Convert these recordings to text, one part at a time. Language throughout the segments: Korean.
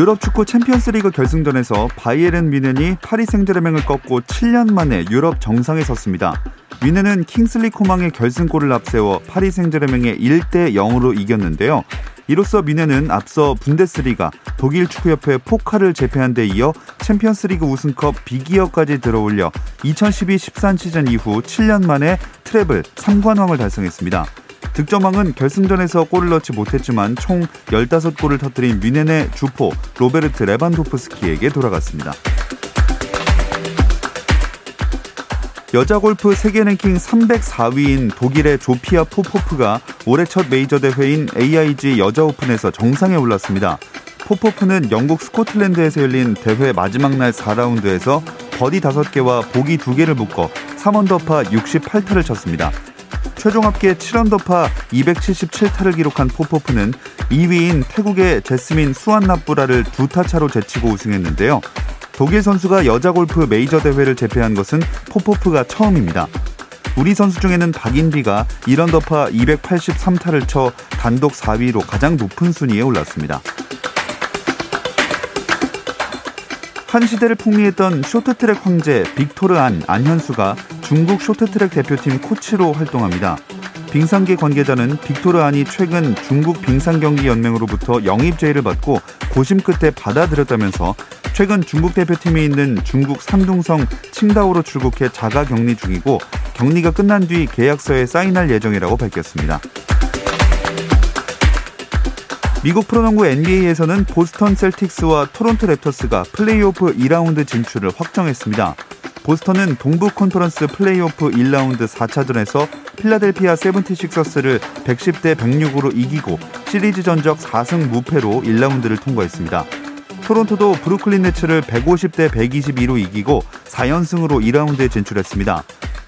유럽 축구 챔피언스리그 결승전에서 바이에른 뮌헨이 파리 생제르맹을 꺾고 7년 만에 유럽 정상에 섰습니다. 뮌헨은 킹슬리 코망의 결승골을 앞세워 파리 생제르맹에 1대 0으로 이겼는데요. 이로써 뮌헨은 앞서 분데스리가 독일 축구협회 포칼을 제패한 데 이어 챔피언스리그 우승컵 빅이어까지 들어올려 2012-13 시즌 이후 7년 만에 트레블 3관왕을 달성했습니다. 득점왕은 결승전에서 골을 넣지 못했지만 총 15골을 터뜨린 뮌헨의 주포 로베르트 레반도프스키에게 돌아갔습니다. 여자 골프 세계 랭킹 304위인 독일의 조피아 포포프가 올해 첫 메이저 대회인 AIG 여자 오픈에서 정상에 올랐습니다. 포포프는 영국 스코틀랜드에서 열린 대회 마지막 날 4라운드에서 버디 5개와 보기 2개를 묶어 3언더파 68타를 쳤습니다. 최종 합계 7언더파 277타를 기록한 포포프는 2위인 태국의 제스민 수완나뿌라를 두 타 차로 제치고 우승했는데요. 독일 선수가 여자 골프 메이저 대회를 제패한 것은 포포프가 처음입니다. 우리 선수 중에는 박인비가 1언더파 283타를 쳐 단독 4위로 가장 높은 순위에 올랐습니다. 한 시대를 풍미했던 쇼트트랙 황제 빅토르 안 안현수가 중국 쇼트트랙 대표팀 코치로 활동합니다. 빙상계 관계자는 빅토르 안이 최근 중국 빙상경기연맹으로부터 영입 제의를 받고 고심 끝에 받아들였다면서 최근 중국 대표팀에 있는 중국 삼둥성 칭다오로 출국해 자가 격리 중이고 격리가 끝난 뒤 계약서에 사인할 예정이라고 밝혔습니다. 미국 프로농구 NBA에서는 보스턴 셀틱스와 토론토 랩터스가 플레이오프 2라운드 진출을 확정했습니다. 보스턴은 동부 컨퍼런스 플레이오프 1라운드 4차전에서 필라델피아 세븐티식서스를 110대 106으로 이기고 시리즈 전적 4승 무패로 1라운드를 통과했습니다. 토론토도 브루클린 네츠를 150대 122로 이기고 4연승으로 2라운드에 진출했습니다.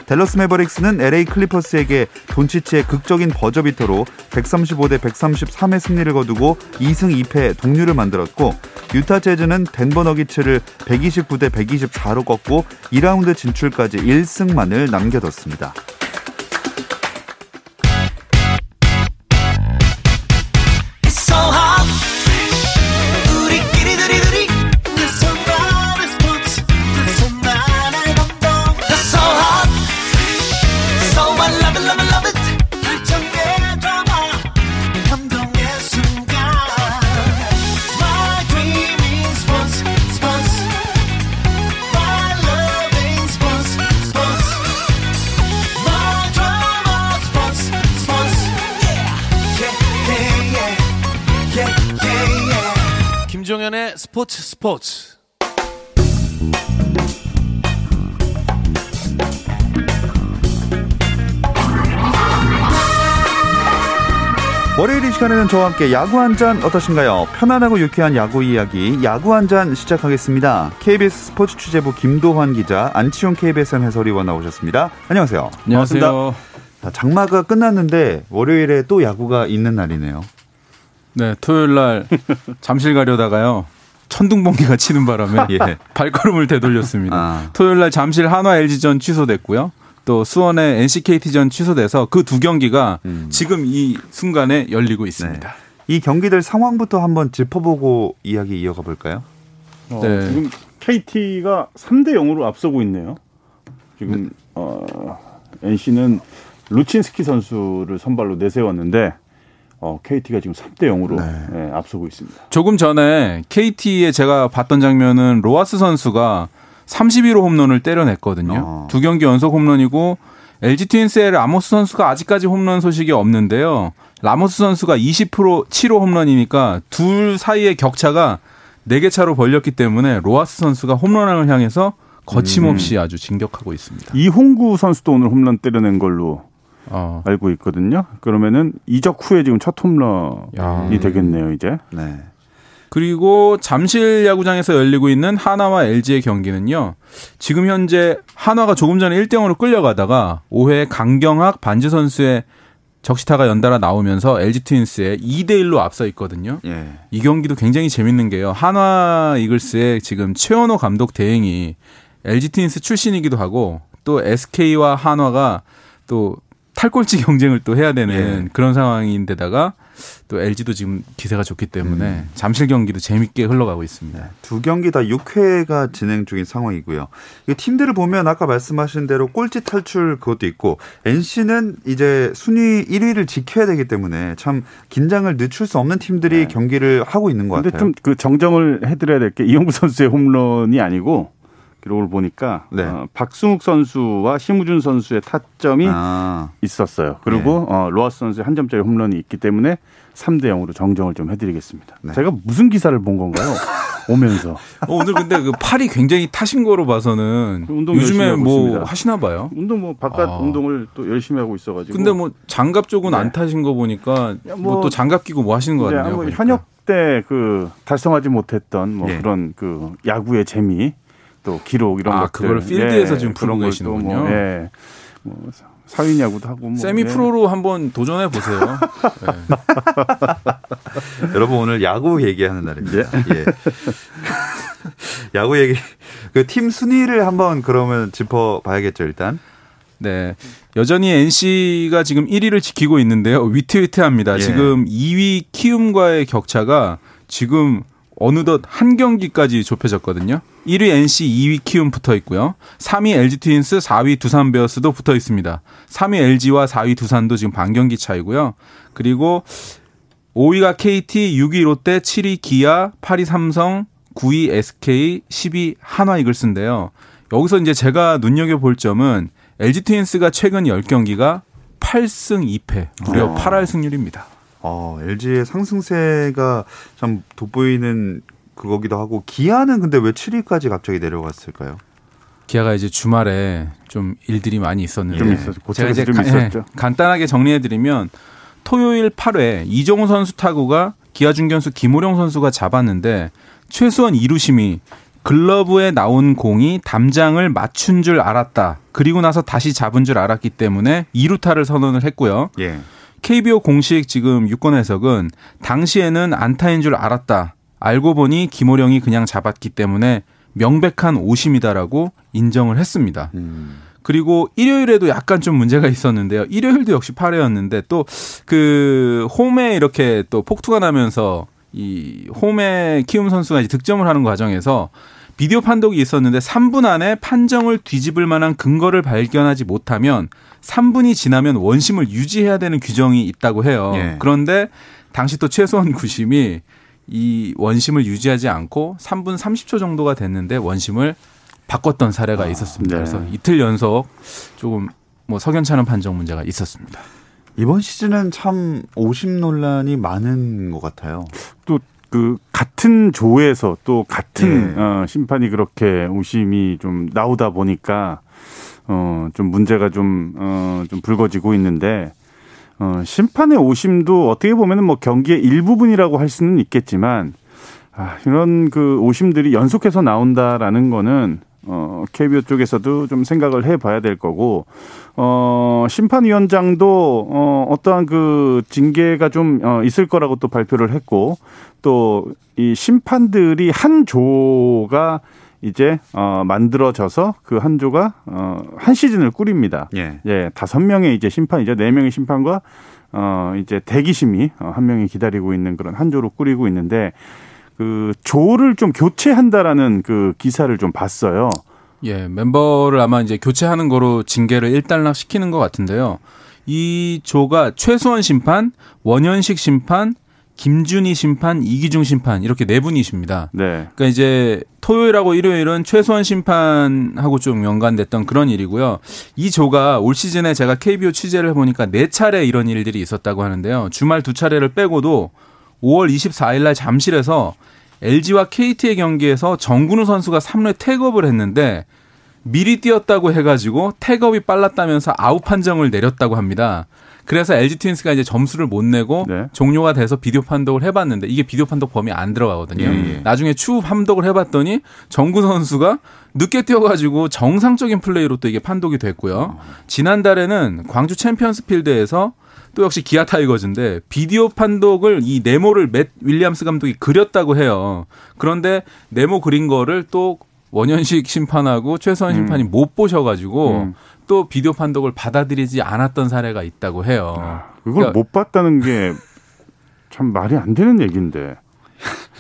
댈러스 메버릭스는 LA 클리퍼스에게 돈치치의 극적인 버저비터로 135대 133의 승리를 거두고 2승 2패 동률을 만들었고 유타 재즈는 덴버 너기츠를 129대 124로 꺾고 2라운드 진출까지 1승만을 남겨뒀습니다. 스포츠 스포츠 월요일 이 시간에는 저와 함께 야구 한 잔 어떠신가요? 편안하고 유쾌한 야구 이야기 야구 한 잔 시작하겠습니다. KBS 스포츠 취재부 김도환 기자, 안치용 KBSN 해설위원 나오셨습니다. 안녕하세요. 안녕하세요. 장마가 끝났는데 월요일에 또 야구가 있는 날이네요. 네, 토요일 날 잠실 가려다가요. 천둥번개가 치는 바람에 예. 발걸음을 되돌렸습니다. 아. 토요일 날 잠실 한화 LG전 취소됐고요. 또 수원의 NCKT전 취소돼서 그 두 경기가 음. 지금 이 순간에 열리고 있습니다. 네. 이 경기들 상황부터 한번 짚어보고 이야기 이어가 볼까요? 어, 네. 지금 KT가 3대 0으로 앞서고 있네요. 지금 네. 어, NC는 루친스키 선수를 선발로 내세웠는데 어, KT가 지금 3대 0으로 네. 네, 앞서고 있습니다. 조금 전에 KT에 제가 봤던 장면은 로하스 선수가 31호 홈런을 때려냈거든요. 어. 두 경기 연속 홈런이고 LG 트윈스의 라모스 선수가 아직까지 홈런 소식이 없는데요. 라모스 선수가 27호 홈런이니까 둘 사이의 격차가 4개 차로 벌렸기 때문에 로하스 선수가 홈런왕을 향해서 거침없이 음. 아주 진격하고 있습니다. 이홍구 선수도 오늘 홈런 때려낸 걸로 어. 알고 있거든요. 그러면은 이적 후에 지금 첫 홈런이 야. 되겠네요, 이제. 네. 그리고 잠실 야구장에서 열리고 있는 하나와 LG의 경기는요. 지금 현재 한화가 조금 전에 1대 0으로 끌려가다가 5회 강경학 반지 선수의 적시타가 연달아 나오면서 LG 트윈스에 2대 1로 앞서 있거든요. 예. 이 경기도 굉장히 재밌는 게요. 한화 이글스의 지금 최원호 감독 대행이 LG 트윈스 출신이기도 하고 또 SK와 한화가 또 탈꼴찌 경쟁을 또 해야 되는 예. 그런 상황인데다가 또 LG도 지금 기세가 좋기 때문에 음. 잠실 경기도 재밌게 흘러가고 있습니다. 네, 두 경기 다 6회가 진행 중인 상황이고요. 이 팀들을 보면 아까 말씀하신 대로 꼴찌 탈출 그것도 있고 NC는 이제 순위 1위를 지켜야 되기 때문에 참 긴장을 늦출 수 없는 팀들이 네. 경기를 하고 있는 것 같아요. 근데 좀 그 정정을 해드려야 될 게 이용구 선수의 홈런이 아니고 기록을 보니까 네. 어, 박승욱 선수와 심우준 선수의 타점이 아. 있었어요. 그리고 네. 어, 로아스 선수의 한 점짜리 홈런이 있기 때문에 3대 0으로 정정을 좀 해드리겠습니다. 네. 제가 무슨 기사를 본 건가요? 오면서. 어, 오늘 근데 그 팔이 굉장히 타신 거로 봐서는 운동 요즘에 뭐 있습니다. 하시나 봐요. 운동 뭐 바깥 아. 운동을 또 열심히 하고 있어가지고. 근데 뭐 장갑 쪽은 네. 안 타신 거 보니까 뭐또 뭐 장갑 끼고 뭐 하시는 거 같네요. 뭐 현역 때그 달성하지 못했던 뭐 네. 그런 그 야구의 재미 또 기록 이런 아, 것들. 그걸 필드에서 예, 지금 풀고 계시는군요. 뭐, 예. 뭐 사위냐고도 하고 뭐 세미 예. 프로로 한번 도전해 보세요. 네. 여러분 오늘 야구 얘기하는 날입니다. 예. 예. 야구 얘기 그 팀 순위를 한번 그러면 짚어 봐야겠죠, 일단. 네. 여전히 NC가 지금 1위를 지키고 있는데요. 위태위태합니다. 예. 지금 2위 키움과의 격차가 지금 어느덧 한 경기까지 좁혀졌거든요. 1위 NC, 2위 키움 붙어 있고요. 3위 LG 트윈스, 4위 두산 베어스도 붙어 있습니다. 3위 LG와 4위 두산도 지금 반경기 차이고요. 그리고 5위가 KT, 6위 롯데, 7위 기아, 8위 삼성, 9위 SK, 10위 한화 이글스인데요. 여기서 이제 제가 눈여겨 볼 점은 LG 트윈스가 최근 10경기가 8승 2패, 무려 어. 8할 승률입니다. 어, LG의 상승세가 참 돋보이는 그거기도 하고 기아는 근데 왜 7위까지 갑자기 내려갔을까요? 기아가 이제 주말에 좀 일들이 많이 있었는데 좀 있었죠. 제가 이제 좀 가. 네, 간단하게 정리해 드리면 토요일 8회 이종우 선수 타구가 기아 중견수 김호령 선수가 잡았는데 최수원 이루심이 글러브에 나온 공이 담장을 맞춘 줄 알았다. 그리고 나서 다시 잡은 줄 알았기 때문에 2루타를 선언을 했고요. 예. KBO 공식 지금 유권 해석은 당시에는 안타인 줄 알았다. 알고 보니 김호령이 그냥 잡았기 때문에 명백한 오심이다라고 인정을 했습니다. 음. 그리고 일요일에도 약간 좀 문제가 있었는데요. 일요일도 역시 8회였는데 또 그 홈에 이렇게 또 폭투가 나면서 이 홈에 키움 선수가 이제 득점을 하는 과정에서 비디오 판독이 있었는데 3분 안에 판정을 뒤집을 만한 근거를 발견하지 못하면 3분이 지나면 원심을 유지해야 되는 규정이 있다고 해요. 예. 그런데 당시 또 최소한 구심이 이 원심을 유지하지 않고 3분 30초 정도가 됐는데 원심을 바꿨던 사례가 아, 있었습니다. 네. 그래서 이틀 연속 조금 뭐 석연찮은 판정 문제가 있었습니다. 이번 시즌은 참 오심 논란이 많은 것 같아요. 또 그 같은 조에서 또 같은 네. 어, 심판이 그렇게 오심이 좀 나오다 보니까 어, 좀 문제가 좀, 어, 좀 불거지고 있는데, 어, 심판의 오심도 어떻게 보면은 뭐 경기의 일부분이라고 할 수는 있겠지만, 아, 이런 그 오심들이 연속해서 나온다라는 거는, 어, KBO 쪽에서도 좀 생각을 해 봐야 될 거고, 어, 심판위원장도, 어, 어떠한 그 징계가 좀, 어, 있을 거라고 또 발표를 했고, 또 이 심판들이 한 조가 이제 어 만들어져서 그 한 조가 어한 시즌을 꾸립니다. 예. 예, 다섯 명의 이제 심판이죠. 네 명의 심판과 어 이제 대기심이 어, 한 명이 기다리고 있는 그런 한 조로 꾸리고 있는데 그 조를 좀 교체한다라는 그 기사를 좀 봤어요. 예, 멤버를 아마 이제 교체하는 거로 징계를 일단락 시키는 것 같은데요. 이 조가 최수원 심판, 원현식 심판, 김준희 심판, 이기중 심판 이렇게 네 분이십니다. 네. 그러니까 이제 토요일하고 일요일은 최소한 심판하고 좀 연관됐던 그런 일이고요. 이 조가 올 시즌에 제가 KBO 취재를 해보니까 네 차례 이런 일들이 있었다고 하는데요. 주말 두 차례를 빼고도 5월 24일 날 잠실에서 LG와 KT의 경기에서 정근우 선수가 3루 태그업을 했는데 미리 뛰었다고 해가지고 태그업이 빨랐다면서 아웃 판정을 내렸다고 합니다. 그래서 LG 트윈스가 이제 점수를 못 내고 네. 종료가 돼서 비디오 판독을 해봤는데 이게 비디오 판독 범위 안 들어가거든요. 예, 예. 나중에 추후 판독을 해봤더니 정근우 선수가 늦게 뛰어가지고 정상적인 플레이로 또 이게 판독이 됐고요. 지난달에는 광주 챔피언스 필드에서 또 역시 기아 타이거즈인데 비디오 판독을 이 네모를 맷 윌리엄스 감독이 그렸다고 해요. 그런데 네모 그린 거를 또 원현식 심판하고 최선 심판이 음. 못 보셔가지고 음. 또 비디오 판독을 받아들이지 않았던 사례가 있다고 해요. 아, 그걸 그러니까 못 봤다는 게 참 말이 안 되는 얘기인데.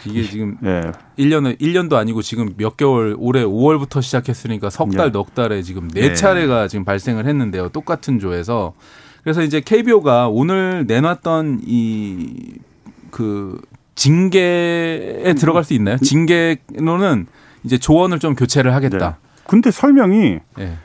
이게 지금 예. 1년은 1년도 아니고 지금 몇 개월 올해 5월부터 시작했으니까 석 달, 예. 넉 달에 지금 네 예. 차례가 지금 발생을 했는데요. 똑같은 조에서. 그래서 이제 KBO가 오늘 내놨던 이그 징계에 들어갈 수 있나요? 징계로는 이제 조언을 좀 교체를 하겠다. 네. 근데 설명이 네.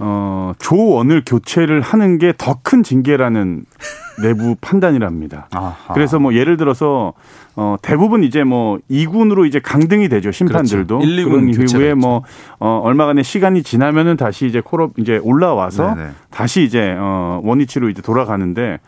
어, 조원을 교체를 하는 게 더 큰 징계라는 내부 판단이랍니다. 아하. 그래서 뭐 예를 들어서 어, 대부분 이제 뭐 2군으로 이제 강등이 되죠 심판들도 그렇죠. 1, 그런 이후에 뭐 어, 얼마간의 시간이 지나면은 다시 이제 콜업 이제 올라와서 네네. 다시 이제 어, 원위치로 이제 돌아가는데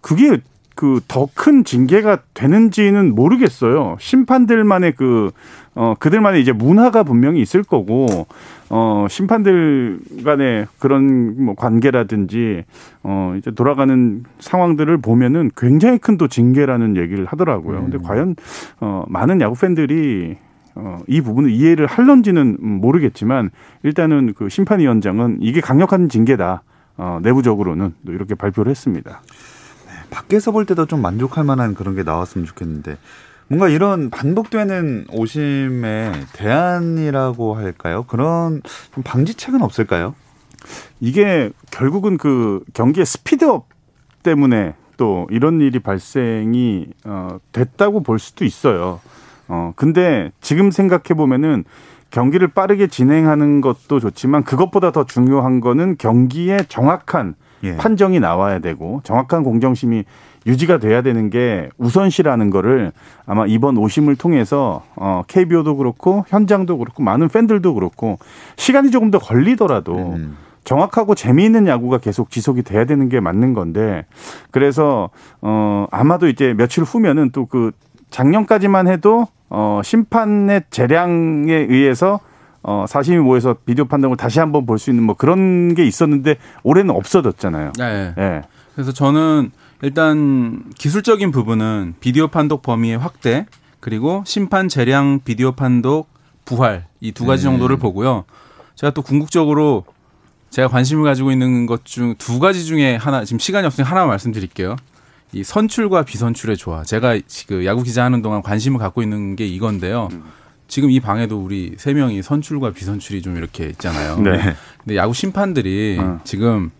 그게 그 더 큰 징계가 되는지는 모르겠어요. 심판들만의 그 어, 그들만의 이제 문화가 분명히 있을 거고, 어, 심판들 간의 그런 뭐 관계라든지, 어, 이제 돌아가는 상황들을 보면은 굉장히 큰 또 징계라는 얘기를 하더라고요. 음. 근데 과연, 어, 많은 야구 팬들이 어, 이 부분을 이해를 할런지는 모르겠지만 일단은 그 심판위원장은 이게 강력한 징계다. 어, 내부적으로는 이렇게 발표를 했습니다. 네, 밖에서 볼 때도 좀 만족할 만한 그런 게 나왔으면 좋겠는데 뭔가 이런 반복되는 오심의 대안이라고 할까요? 그런 방지책은 없을까요? 이게 결국은 그 경기의 스피드업 때문에 또 이런 일이 발생이 어 됐다고 볼 수도 있어요. 어 근데 지금 생각해 보면은 경기를 빠르게 진행하는 것도 좋지만 그것보다 더 중요한 거는 경기의 정확한 예. 판정이 나와야 되고 정확한 공정심이 유지가 돼야 되는 게 우선시라는 거를 아마 이번 오심을 통해서 어 KBO도 그렇고 현장도 그렇고 많은 팬들도 그렇고 시간이 조금 더 걸리더라도 음. 정확하고 재미있는 야구가 계속 지속이 돼야 되는 게 맞는 건데 그래서 어 아마도 이제 며칠 후면은 또 그 작년까지만 해도 어 심판의 재량에 의해서 어 사심이 모여서 비디오 판독을 다시 한번 볼 수 있는 뭐 그런 게 있었는데 올해는 없어졌잖아요. 네. 네. 그래서 저는 일단 기술적인 부분은 비디오 판독 범위의 확대 그리고 심판 재량 비디오 판독 부활 이 두 가지 음. 정도를 보고요. 제가 또 궁극적으로 제가 관심을 가지고 있는 것 중 두 가지 중에 하나 지금 시간이 없으니 하나 말씀드릴게요. 이 선출과 비선출의 조화. 제가 그 야구 기자 하는 동안 관심을 갖고 있는 게 이건데요. 지금 이 방에도 우리 세 명이 선출과 비선출이 좀 이렇게 있잖아요. 네. 근데 야구 심판들이 어. 지금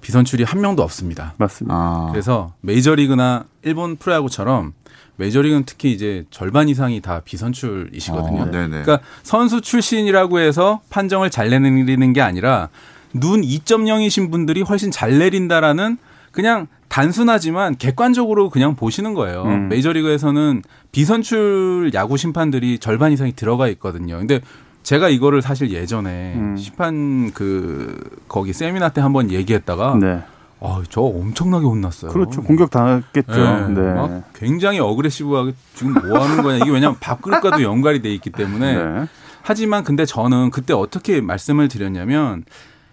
비선출이 한 명도 없습니다. 맞습니다. 아. 그래서 메이저리그나 일본 프로야구처럼 메이저리그는 특히 이제 절반 이상이 다 비선출이시거든요. 어, 그러니까 선수 출신이라고 해서 판정을 잘 내리는 게 아니라 눈 2.0이신 분들이 훨씬 잘 내린다라는 그냥 단순하지만 객관적으로 그냥 보시는 거예요. 음. 메이저리그에서는 비선출 야구 심판들이 절반 이상이 들어가 있거든요. 근데 제가 이거를 사실 예전에 음. 심판 그 거기 세미나 때 한번 얘기했다가 네. 아, 저 엄청나게 혼났어요. 그렇죠. 공격 당했겠죠. 네. 네. 굉장히 어그레시브하게 지금 뭐 하는 거냐. 이게 왜냐면 밥그릇과도 연관이 돼 있기 때문에. 네. 하지만 근데 저는 그때 어떻게 말씀을 드렸냐면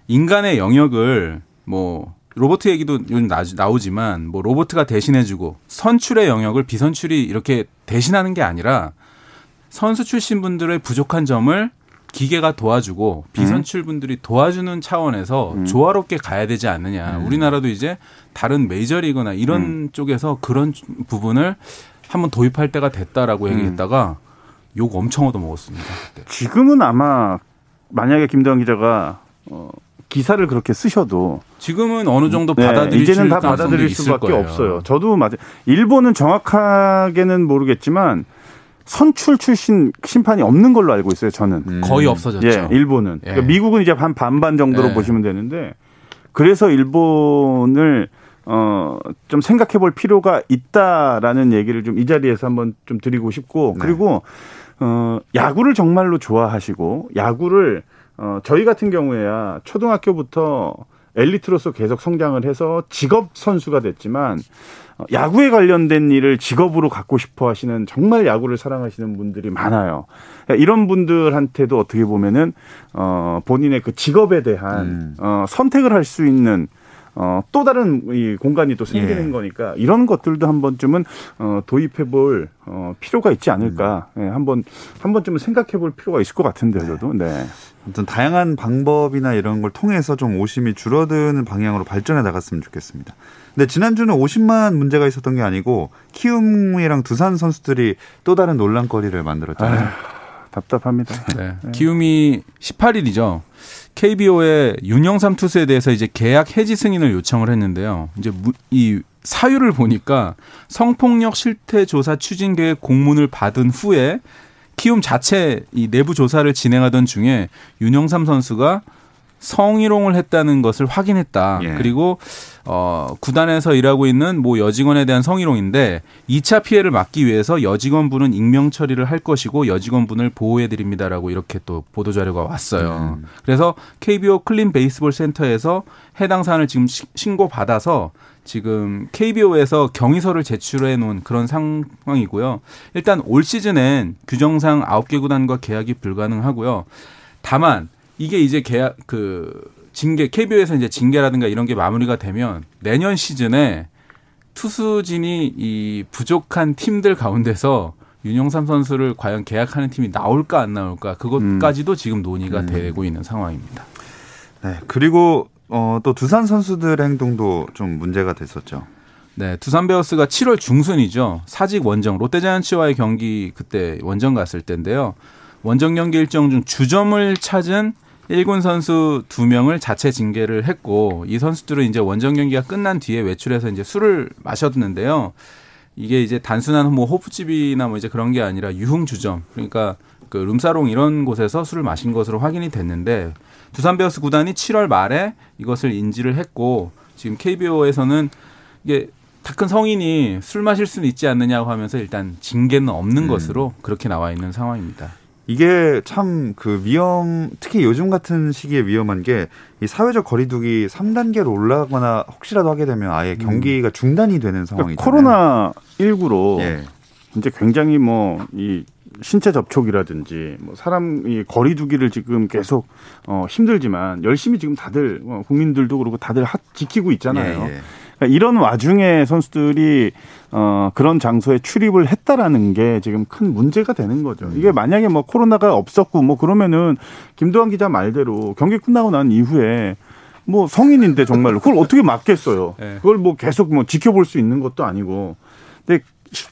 인간의 영역을 뭐 로버트 얘기도 요즘 나오지만 뭐 로버트가 대신해주고 선출의 영역을 비선출이 이렇게 대신하는 게 아니라 선수 출신 분들의 부족한 점을 기계가 도와주고 비선출 분들이 도와주는 차원에서 음. 조화롭게 가야 되지 않느냐. 음. 우리나라도 이제 다른 메이저리그나 이런 음. 쪽에서 그런 부분을 한번 도입할 때가 됐다라고 음. 얘기했다가 욕 엄청 얻어먹었습니다. 그때. 지금은 아마 만약에 김대환 기자가 어, 기사를 그렇게 쓰셔도 지금은 어느 정도 네, 받아들일 이제는 다 받아들일 수밖에 거예요. 없어요. 저도 맞아. 일본은 정확하게는 모르겠지만 선출 출신 심판이 없는 걸로 알고 있어요. 저는 음. 거의 없어졌죠. 예, 일본은 예. 그러니까 미국은 이제 한 반반 정도로 예. 보시면 되는데 그래서 일본을 어좀 생각해 볼 필요가 있다라는 얘기를 좀 이 자리에서 한번 좀 드리고 싶고 네. 그리고 어 야구를 정말로 좋아하시고 야구를 어, 저희 같은 경우에야 초등학교부터 엘리트로서 계속 성장을 해서 직업 선수가 됐지만 어, 야구에 관련된 일을 직업으로 갖고 싶어 하시는 정말 야구를 사랑하시는 분들이 많아요. 이런 분들한테도 어떻게 보면은 어 본인의 그 직업에 대한 음. 어 선택을 할 수 있는 어, 또 다른 이 공간이 또 생기는 예. 거니까 이런 것들도 한 번쯤은 어, 도입해 볼 어, 필요가 있지 않을까. 음. 예, 한 번 한 번쯤은 생각해 볼 필요가 있을 것 같은데요, 저도. 네. 아 무튼 다양한 방법이나 이런 걸 통해서 좀 오심이 줄어드는 방향으로 발전해 나갔으면 좋겠습니다. 근데 지난주는 오심만 문제가 있었던 게 아니고 키움이랑 두산 선수들이 또 다른 논란거리를 만들었잖아요. 아유, 답답합니다. 네. 네. 키움이 18일이죠. KBO의 윤영삼 투수에 대해서 이제 계약 해지 승인을 요청을 했는데요. 이제 이 사유를 보니까 성폭력 실태 조사 추진 계획 공문을 받은 후에 키움 자체 이 내부 조사를 진행하던 중에 윤영삼 선수가 성희롱을 했다는 것을 확인했다. 예. 그리고 어 구단에서 일하고 있는 뭐 여직원에 대한 성희롱인데 2차 피해를 막기 위해서 여직원분은 익명 처리를 할 것이고 여직원분을 보호해 드립니다라고 이렇게 또 보도 자료가 왔어요. 음. 그래서 KBO 클린 베이스볼 센터에서 해당 사안을 지금 신고 받아서 지금 KBO에서 경위서를 제출해 놓은 그런 상황이고요. 일단 올 시즌엔 규정상 9개 구단과 계약이 불가능하고요. 다만 이게 이제 계약 그 징계 KBO에서 이제 징계라든가 이런 게 마무리가 되면 내년 시즌에 투수진이 이 부족한 팀들 가운데서 윤영삼 선수를 과연 계약하는 팀이 나올까 안 나올까 그것까지도 음. 지금 논의가 음. 되고 있는 상황입니다. 네. 그리고 어, 또 두산 선수들 행동도 좀 문제가 됐었죠. 네, 두산 베어스가 7월 중순이죠. 사직 원정 롯데자이언츠와의 경기 그때 원정 갔을 때인데요. 원정 경기 일정 중 주점을 찾은 1군 선수 2명을 자체 징계를 했고 이 선수들은 이제 원정 경기가 끝난 뒤에 외출해서 이제 술을 마셨는데요. 이게 이제 단순한 뭐 호프집이나 뭐 이제 그런 게 아니라 유흥 주점 그러니까 그 룸사롱 이런 곳에서 술을 마신 것으로 확인이 됐는데 두산 베어스 구단이 7월 말에 이것을 인지를 했고 지금 KBO에서는 이게 다 큰 성인이 술 마실 수는 있지 않느냐고 하면서 일단 징계는 없는 음. 것으로 그렇게 나와 있는 상황입니다. 이게 참 그 위험 특히 요즘 같은 시기에 위험한 게 이 사회적 거리두기 3단계로 올라가거나 혹시라도 하게 되면 아예 음. 경기가 중단이 되는 상황이잖아요. 그러니까 코로나 19로 예. 이제 굉장히 뭐 이 신체 접촉이라든지 뭐 사람이 거리두기를 지금 계속 어 힘들지만 열심히 지금 다들 어, 국민들도 그렇고 다들 하, 지키고 있잖아요. 예, 예. 그러니까 이런 와중에 선수들이 어, 그런 장소에 출입을 했다라는 게 지금 큰 문제가 되는 거죠. 음. 이게 만약에 뭐 코로나가 없었고 뭐 그러면은 김도환 기자 말대로 경기 끝나고 난 이후에 뭐 성인인데 정말로 그걸 어떻게 막겠어요. 네. 그걸 뭐 계속 뭐 지켜볼 수 있는 것도 아니고. 근데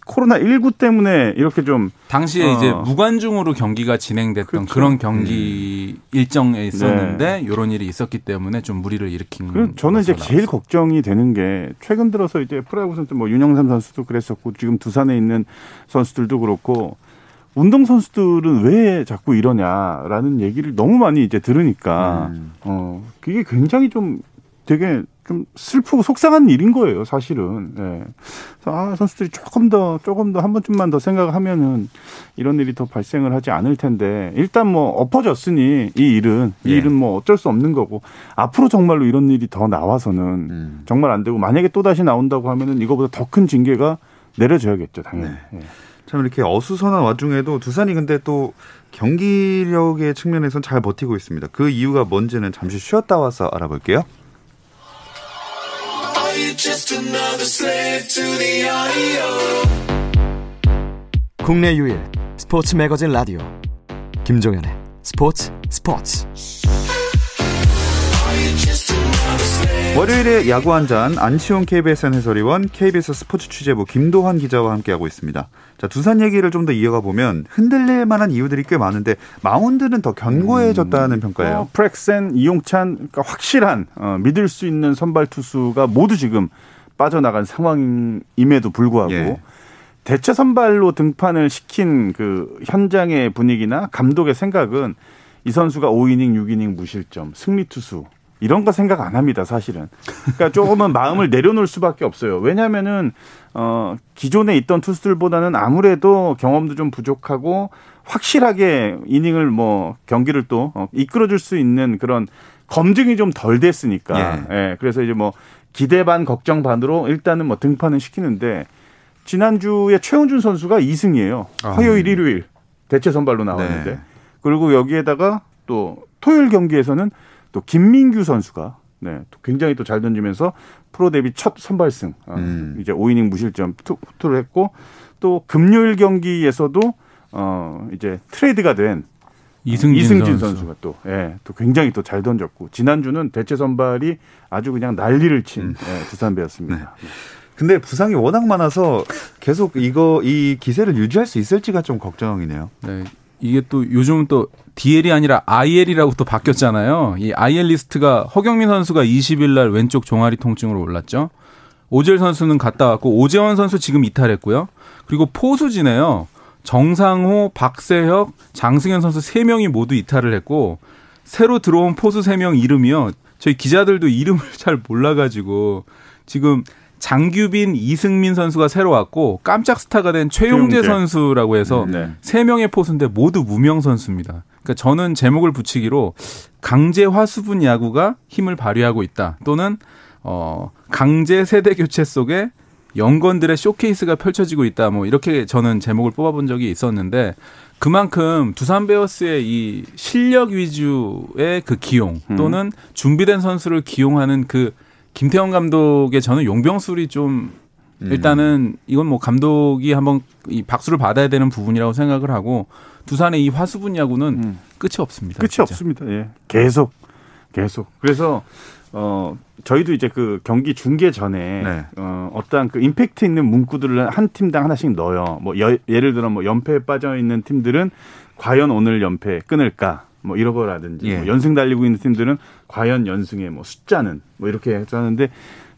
코로나 19 때문에 이렇게 좀 당시에 어. 이제 무관중으로 경기가 진행됐던 그렇죠. 그런 경기 음. 일정에 있었는데 네. 이런 일이 있었기 때문에 좀 무리를 일으킨. 그 저는 이제 제일 걱정이 되는 게 최근 들어서 이제 프로야구 선수 뭐 윤영삼 선수도 그랬었고 지금 두산에 있는 선수들도 그렇고 운동 선수들은 왜 자꾸 이러냐라는 얘기를 너무 많이 이제 들으니까 음. 어 그게 굉장히 좀 되게 좀 슬프고 속상한 일인 거예요, 사실은. 예. 아, 선수들이 조금 더, 조금 더 한 번쯤만 더 생각하면은 이런 일이 더 발생을 하지 않을 텐데, 일단 뭐 엎어졌으니 이 일은, 이 예. 일은 뭐 어쩔 수 없는 거고, 앞으로 정말로 이런 일이 더 나와서는 음. 정말 안 되고, 만약에 또 다시 나온다고 하면은 이거보다 더 큰 징계가 내려져야겠죠, 당연히. 네. 예. 참 이렇게 어수선한 와중에도 두산이 근데 또 경기력의 측면에선 잘 버티고 있습니다. 그 이유가 뭔지는 잠시 쉬었다 와서 알아볼게요. 국내 유일 스포츠 매거진 라디오. 김종현의 스포츠 스포츠 월요일에 야구 한 잔 안치홍 KBSN 해설위원 KBS 스포츠 취재부 김도환 기자와 함께하고 있습니다. 자 두산 얘기를 좀 더 이어가 보면 흔들릴 만한 이유들이 꽤 많은데 마운드는 더 견고해졌다는 음, 평가예요. 어, 프렉센, 이용찬 그러니까 확실한 어, 믿을 수 있는 선발 투수가 모두 지금 빠져나간 상황임에도 불구하고 예. 대체 선발로 등판을 시킨 그 현장의 분위기나 감독의 생각은 이 선수가 5이닝, 6이닝 무실점, 승리 투수 이런 거 생각 안 합니다, 사실은. 그러니까 조금은 마음을 내려놓을 수밖에 없어요. 왜냐면은, 어, 기존에 있던 투수들보다는 아무래도 경험도 좀 부족하고 확실하게 이닝을 뭐 경기를 또 어, 이끌어 줄 수 있는 그런 검증이 좀 덜 됐으니까. 예. 예. 그래서 이제 뭐 기대 반 걱정 반으로 일단은 뭐 등판은 시키는데 지난주에 최원준 선수가 2승이에요. 아, 화요일, 일요일 대체 선발로 나왔는데. 네. 그리고 여기에다가 또 토요일 경기에서는 또 김민규 선수가 네, 또 굉장히 또 잘 던지면서 프로 데뷔 첫 선발승 어, 음. 이제 5이닝 무실점 투를 했고 또 금요일 경기에서도 어 이제 트레이드가 된 이승진, 이승진 선수. 가 또, 예, 또 굉장히 또 잘 던졌고 지난주는 대체 선발이 아주 그냥 난리를 친 음. 예, 두산 배였습니다. 네. 근데 부상이 워낙 많아서 계속 이거 이 기세를 유지할 수 있을지가 좀 걱정이네요. 네. 이게 또 요즘 또 DL이 아니라 IL이라고 또 바뀌었잖아요. 이 IL 리스트가 허경민 선수가 20일 날 왼쪽 종아리 통증으로 올랐죠. 오젤 선수는 갔다 왔고 오재원 선수 지금 이탈했고요. 그리고 포수진에요. 정상호, 박세혁, 장승현 선수 3명이 모두 이탈을 했고 새로 들어온 포수 3명 이름이요. 저희 기자들도 이름을 잘 몰라 가지고 지금 장규빈, 이승민 선수가 새로 왔고 깜짝 스타가 된 최용재, 최용재. 선수라고 해서 네. 세 명의 포수인데 모두 무명 선수입니다. 그러니까 저는 제목을 붙이기로 강제 화수분 야구가 힘을 발휘하고 있다. 또는 어 강제 세대 교체 속에 영건들의 쇼케이스가 펼쳐지고 있다. 뭐 이렇게 저는 제목을 뽑아본 적이 있었는데 그만큼 두산 베어스의 이 실력 위주의 그 기용 음. 또는 준비된 선수를 기용하는 그 김태형 감독의 저는 용병술이 좀 음. 일단은 이건 뭐 감독이 한번 이 박수를 받아야 되는 부분이라고 생각을 하고 두산의 이 화수분 야구는 음. 끝이 없습니다. 끝이 진짜. 없습니다. 예. 계속 계속. 그래서 어 저희도 이제 그 경기 중계 전에 네. 어 어떠한 그 임팩트 있는 문구들을 한 팀당 하나씩 넣어요. 뭐 여, 예를 들어 뭐 연패에 빠져 있는 팀들은 과연 오늘 연패 끊을까? 뭐 이런 거라든지 예. 뭐 연승 달리고 있는 팀들은 과연 연승의 뭐 숫자는 뭐 이렇게 하는데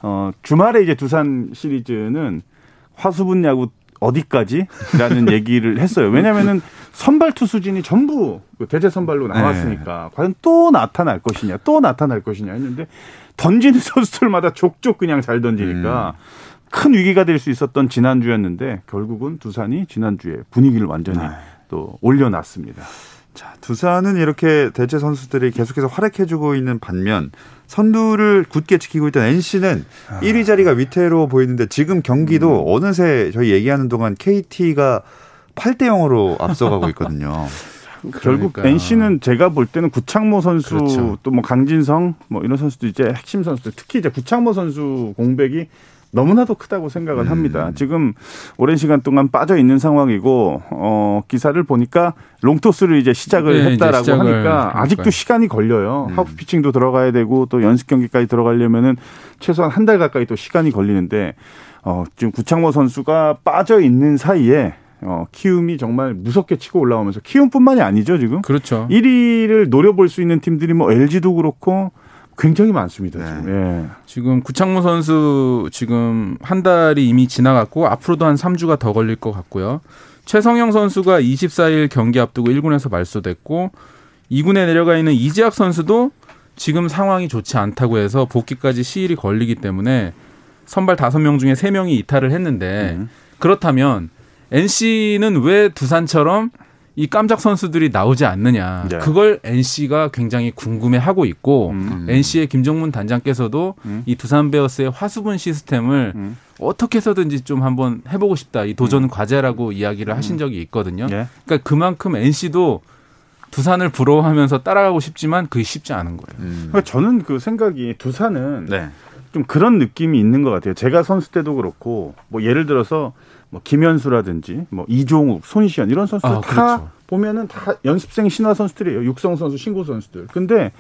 어 주말에 이제 두산 시리즈는 화수분 야구 어디까지라는 얘기를 했어요. 왜냐면은 선발 투수진이 전부 그 대체 선발로 나왔으니까 네. 과연 또 나타날 것이냐, 또 나타날 것이냐 했는데 던지는 선수들마다 족족 그냥 잘 던지니까 음. 큰 위기가 될 수 있었던 지난주였는데 결국은 두산이 지난주에 분위기를 완전히 네. 또 올려놨습니다. 자, 두산은 이렇게 대체 선수들이 계속해서 활약해주고 있는 반면 선두를 굳게 지키고 있던 NC는 아. 1위 자리가 위태로 보이는데 지금 경기도 음. 어느새 저희 얘기하는 동안 KT가 8대 0으로 앞서가고 있거든요. 결국 그러니까요. NC는 제가 볼 때는 구창모 선수 그렇죠. 또뭐 강진성 뭐 이런 선수도 이제 핵심 선수들 특히 이제 구창모 선수 공백이 너무나도 크다고 생각을 음. 합니다. 지금 오랜 시간 동안 빠져 있는 상황이고 어 기사를 보니까 롱토스를 이제 시작을 네, 했다라고 이제 하니까 아직도 시간이 걸려요. 음. 하프 피칭도 들어가야 되고 또 연습 경기까지 들어가려면은 최소한 한 달 가까이 또 시간이 걸리는데 어 지금 구창모 선수가 빠져 있는 사이에 어, 키움이 정말 무섭게 치고 올라오면서 키움뿐만이 아니죠 지금. 그렇죠. 1위를 노려볼 수 있는 팀들이 뭐 LG도 그렇고 굉장히 많습니다. 지금. 네. 예. 지금 구창모 선수 지금 한 달이 이미 지나갔고 앞으로도 한 3주가 더 걸릴 것 같고요. 최성영 선수가 24일 경기 앞두고 1군에서 말소됐고 2군에 내려가 있는 이재학 선수도 지금 상황이 좋지 않다고 해서 복귀까지 시일이 걸리기 때문에 선발 5명 중에 3명이 이탈을 했는데 음. 그렇다면 NC는 왜 두산처럼 이 깜짝 선수들이 나오지 않느냐. 네. 그걸 NC가 굉장히 궁금해하고 있고 음. NC의 김정문 단장께서도 음. 이 두산 베어스의 화수분 시스템을 음. 어떻게 해서든지 좀 한번 해보고 싶다. 이 도전 음. 과제라고 이야기를 하신 음. 적이 있거든요. 네. 그러니까 그만큼 NC도 두산을 부러워하면서 따라가고 싶지만 그게 쉽지 않은 거예요. 음. 그러니까 저는 그 생각이 두산은 네. 좀 그런 느낌이 있는 것 같아요. 제가 선수 때도 그렇고 뭐 예를 들어서 뭐 김현수라든지 뭐 이종욱, 손시현 이런 선수들 아, 다 그렇죠. 보면은 다 연습생 신화 선수들이에요. 육성 선수, 신고 선수들. 근데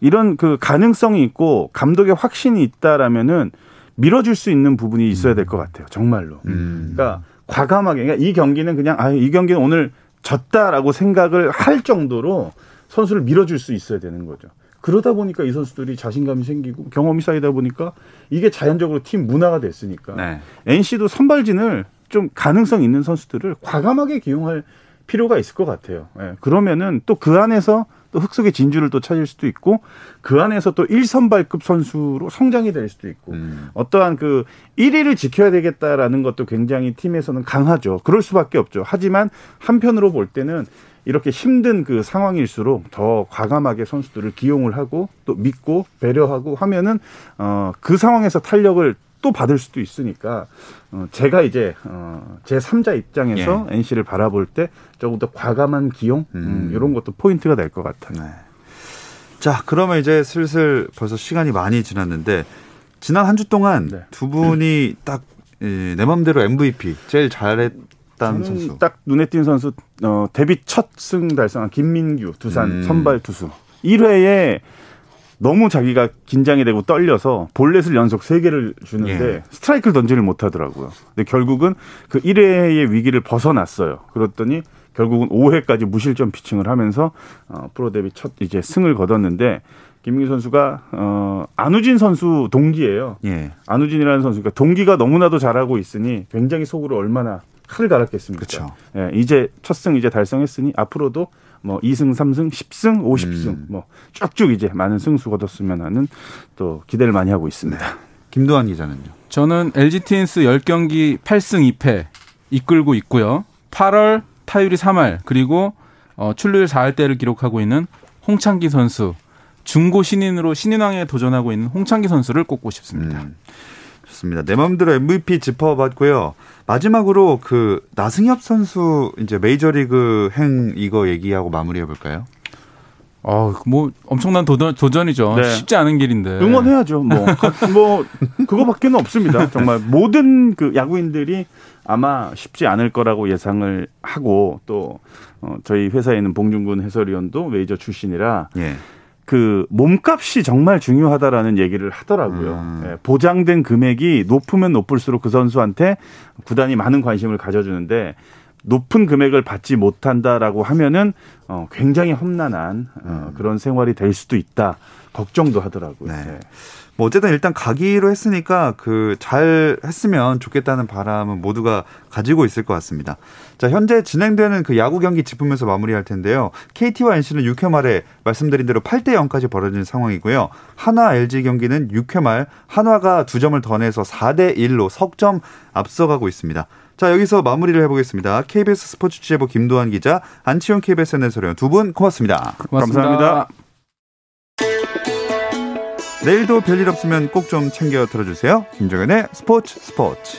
이런 그 가능성이 있고 감독의 확신이 있다라면은 밀어줄 수 있는 부분이 있어야 될 것 같아요. 정말로. 음. 그러니까 과감하게. 그러니까 이 경기는 그냥 아, 이 경기는 오늘 졌다라고 생각을 할 정도로 선수를 밀어줄 수 있어야 되는 거죠. 그러다 보니까 이 선수들이 자신감이 생기고 경험이 쌓이다 보니까 이게 자연적으로 팀 문화가 됐으니까 네. NC도 선발진을 좀 가능성 있는 선수들을 과감하게 기용할 필요가 있을 것 같아요. 예. 그러면은 또 그 안에서 또 흑석의 진주를 또 찾을 수도 있고 그 안에서 또 1선발급 선수로 성장이 될 수도 있고 음. 어떠한 그 1위를 지켜야 되겠다라는 것도 굉장히 팀에서는 강하죠. 그럴 수밖에 없죠. 하지만 한편으로 볼 때는 이렇게 힘든 그 상황일수록 더 과감하게 선수들을 기용을 하고 또 믿고 배려하고 하면은 어 그 상황에서 탄력을 또 받을 수도 있으니까 어 제가 이제 어 제 3자 입장에서 예. NC를 바라볼 때 조금 더 과감한 기용 음. 음, 이런 것도 포인트가 될 것 같아요. 네. 자, 그러면 이제 슬슬 벌써 시간이 많이 지났는데 지난 한 주 동안 네. 두 분이 딱내 맘대로 MVP 제일 잘했다는 선수. 딱 눈에 띈 선수 어 데뷔 첫 승 달성한 김민규 두산 음. 선발 투수. 1회에 너무 자기가 긴장이 되고 떨려서 볼넷을 연속 3개를 주는데 예. 스트라이크를 던지를 못하더라고요. 근데 결국은 그 1회의 위기를 벗어났어요. 그랬더니 결국은 5회까지 무실점 피칭을 하면서 어, 프로 데뷔 첫 이제 승을 거뒀는데 김민기 선수가 어 안우진 선수 동기예요. 예. 안우진이라는 선수가 동기가 너무나도 잘하고 있으니 굉장히 속으로 얼마나 칼을 갈았겠습니까? 그렇죠. 예, 이제 첫 승 이제 달성했으니 앞으로도 뭐 2승, 3승, 10승, 50승 음. 뭐 쭉쭉 이제 많은 승수 거뒀으면 하는 또 기대를 많이 하고 있습니다. 네. 김도환 기자는요. 저는 LG 트윈스 10경기 8승 2패 이끌고 있고요. 8월 타율이 3할 그리고 어, 출루율 4할대를 기록하고 있는 홍창기 선수 중고 신인으로 신인왕에 도전하고 있는 홍창기 선수를 꼽고 싶습니다. 음, 좋습니다. 내 마음대로 MVP 짚어봤고요. 마지막으로 그 나승엽 선수 이제 메이저리그 행 이거 얘기하고 마무리해 볼까요? 어, 뭐 엄청난 도전, 도전이죠. 네. 쉽지 않은 길인데. 응원해야죠. 뭐, 뭐 그거밖에는 없습니다. 정말 모든 그 야구인들이 아마 쉽지 않을 거라고 예상을 하고 또 어, 저희 회사에 있는 봉준군 해설위원도 메이저 출신이라 예. 그 몸값이 정말 중요하다라는 얘기를 하더라고요. 음. 예, 보장된 금액이 높으면 높을수록 그 선수한테 구단이 많은 관심을 가져주는데 높은 금액을 받지 못한다라고 하면은 어, 굉장히 험난한 어, 음. 그런 생활이 될 수도 있다 걱정도 하더라고요. 네. 네. 뭐 어쨌든 일단 가기로 했으니까 그 잘 했으면 좋겠다는 바람은 모두가 가지고 있을 것 같습니다. 자, 현재 진행되는 그 야구 경기 짚으면서 마무리할 텐데요. KT와 NC는 6회 말에 말씀드린 대로 8대 0까지 벌어진 상황이고요. 한화 LG 경기는 6회 말 한화가 두 점을 더 내서 4대 1로 석점 앞서가고 있습니다. 자, 여기서 마무리를 해보겠습니다. KBS 스포츠 취재부 김도환 기자, 안치용 KBS 해설위원 두분 고맙습니다. 고맙습니다. 감사합니다. 내일도 별일 없으면 꼭 좀 챙겨 들어주세요. 김정현의 스포츠 스포츠.